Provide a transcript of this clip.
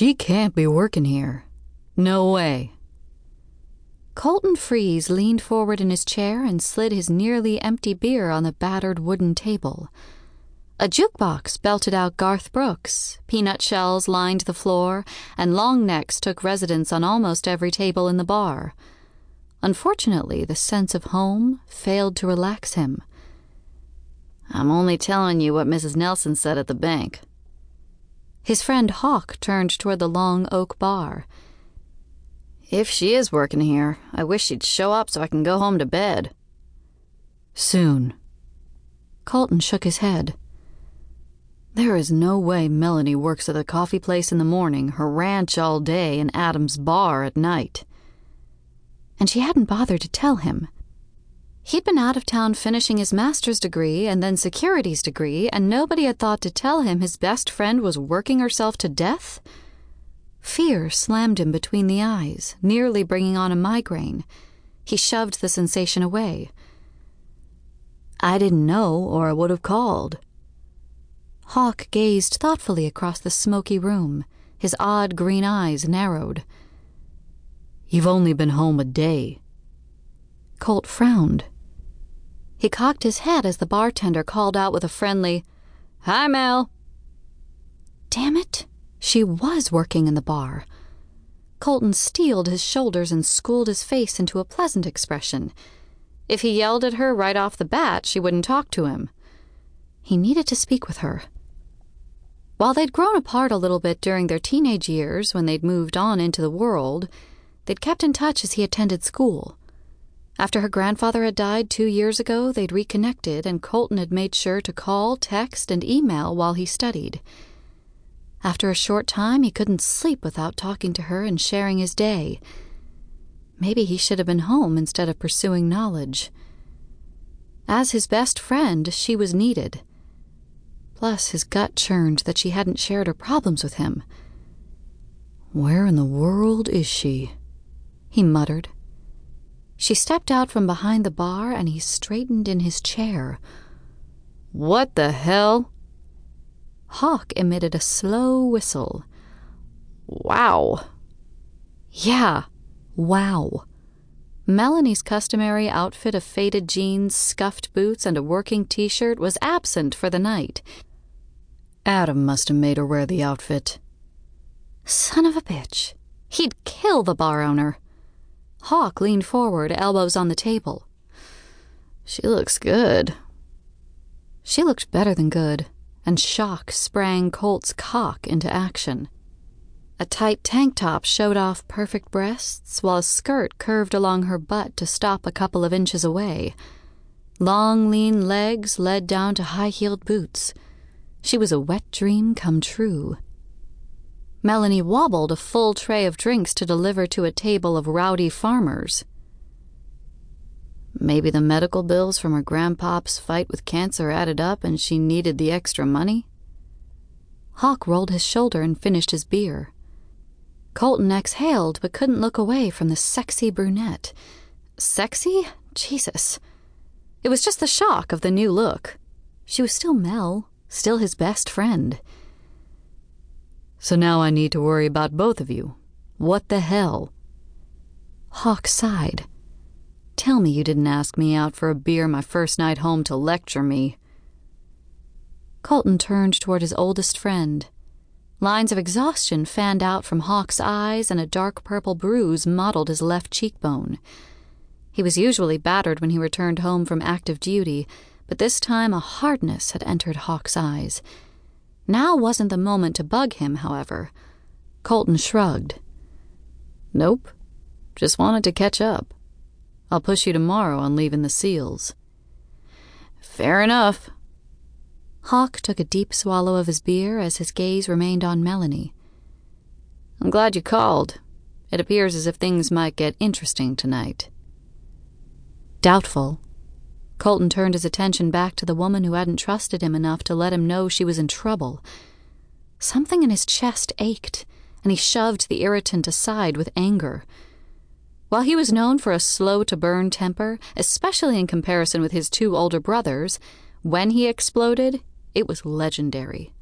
She can't be working here. No way. Colton Freeze leaned forward in his chair and slid his nearly empty beer on the battered wooden table. A jukebox belted out Garth Brooks, peanut shells lined the floor, and long necks took residence on almost every table in the bar. Unfortunately, the sense of home failed to relax him. I'm only telling you what Mrs. Nelson said at the bank. His friend Hawk turned toward the long oak bar. If she is working here, I wish she'd show up so I can go home to bed. Soon. Colton shook his head. There is no way Melanie works at the coffee place in the morning, her ranch all day, and Adam's bar at night. And she hadn't bothered to tell him. He'd been out of town finishing his master's degree and then securities degree, and nobody had thought to tell him his best friend was working herself to death? Fear slammed him between the eyes, nearly bringing on a migraine. He shoved the sensation away. I didn't know, or I would have called. Hawk gazed thoughtfully across the smoky room, his odd green eyes narrowed. You've only been home a day. Colt frowned. He cocked his head as the bartender called out with a friendly, Hi, Mel. Damn it, she was working in the bar. Colton steeled his shoulders and schooled his face into a pleasant expression. If he yelled at her right off the bat, she wouldn't talk to him. He needed to speak with her. While they'd grown apart a little bit during their teenage years when they'd moved on into the world, they'd kept in touch as he attended school. After her grandfather had died two years ago, they'd reconnected, and Colton had made sure to call, text, and email while he studied. After a short time, he couldn't sleep without talking to her and sharing his day. Maybe he should have been home instead of pursuing knowledge. As his best friend, she was needed. Plus, his gut churned that she hadn't shared her problems with him. Where in the world is she? He muttered. She stepped out from behind the bar and he straightened in his chair. What the hell? Hawk emitted a slow whistle. Wow. Yeah, wow. Melanie's customary outfit of faded jeans, scuffed boots, and a working t shirt was absent for the night. Adam must have made her wear the outfit. Son of a bitch. He'd kill the bar owner. Hawk leaned forward, elbows on the table. She looks good. She looked better than good, and shock sprang Colt's cock into action. A tight tank top showed off perfect breasts, while a skirt curved along her butt to stop a couple of inches away. Long, lean legs led down to high heeled boots. She was a wet dream come true. Melanie wobbled a full tray of drinks to deliver to a table of rowdy farmers. Maybe the medical bills from her grandpop's fight with cancer added up and she needed the extra money? Hawk rolled his shoulder and finished his beer. Colton exhaled but couldn't look away from the sexy brunette. Sexy? Jesus. It was just the shock of the new look. She was still Mel, still his best friend. So now I need to worry about both of you. What the hell? Hawk sighed. Tell me you didn't ask me out for a beer my first night home to lecture me. Colton turned toward his oldest friend. Lines of exhaustion fanned out from Hawk's eyes, and a dark purple bruise mottled his left cheekbone. He was usually battered when he returned home from active duty, but this time a hardness had entered Hawk's eyes. Now wasn't the moment to bug him, however. Colton shrugged. Nope. Just wanted to catch up. I'll push you tomorrow on leaving the seals. Fair enough. Hawk took a deep swallow of his beer as his gaze remained on Melanie. I'm glad you called. It appears as if things might get interesting tonight. Doubtful, Colton turned his attention back to the woman who hadn't trusted him enough to let him know she was in trouble. Something in his chest ached, and he shoved the irritant aside with anger. While he was known for a slow to burn temper, especially in comparison with his two older brothers, when he exploded, it was legendary.